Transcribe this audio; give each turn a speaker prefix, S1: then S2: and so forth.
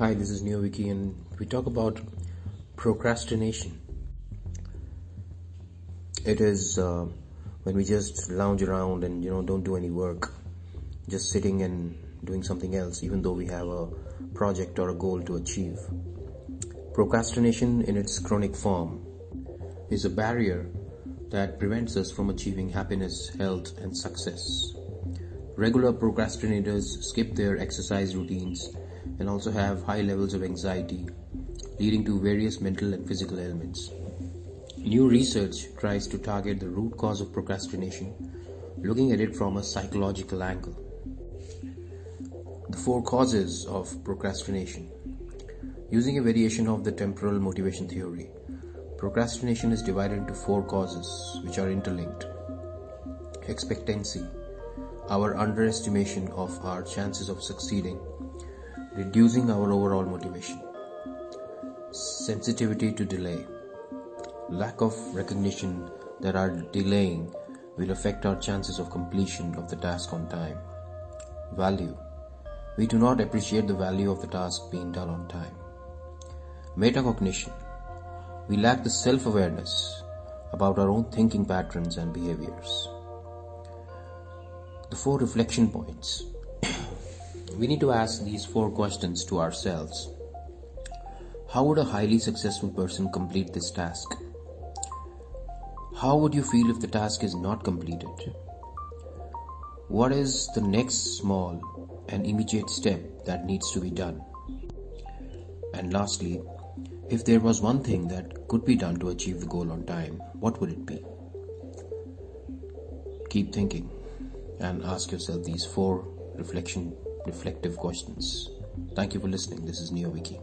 S1: Hi, this is NeoViky and we talk about procrastination. It is uh, when we just lounge around and you know don't do any work, just sitting and doing something else even though we have a project or a goal to achieve. Procrastination in its chronic form is a barrier that prevents us from achieving happiness, health and success. Regular procrastinators skip their exercise routines and also have high levels of anxiety, leading to various mental and physical ailments. New research tries to target the root cause of procrastination, looking at it from a psychological angle. The four causes of procrastination. Using a variation of the temporal motivation theory, procrastination is divided into four causes which are interlinked. Expectancy, our underestimation of our chances of succeeding reducing our overall motivation. Sensitivity to delay. Lack of recognition that our delaying will affect our chances of completion of the task on time. Value. We do not appreciate the value of the task being done on time. Metacognition. We lack the self awareness about our own thinking patterns and behaviors. The four reflection points we need to ask these four questions to ourselves. How would a highly successful person complete this task? How would you feel if the task is not completed? What is the next small and immediate step that needs to be done? And lastly, if there was one thing that could be done to achieve the goal on time, what would it be? Keep thinking and ask yourself these four reflection reflective questions. Thank you for listening. This is NeoViky.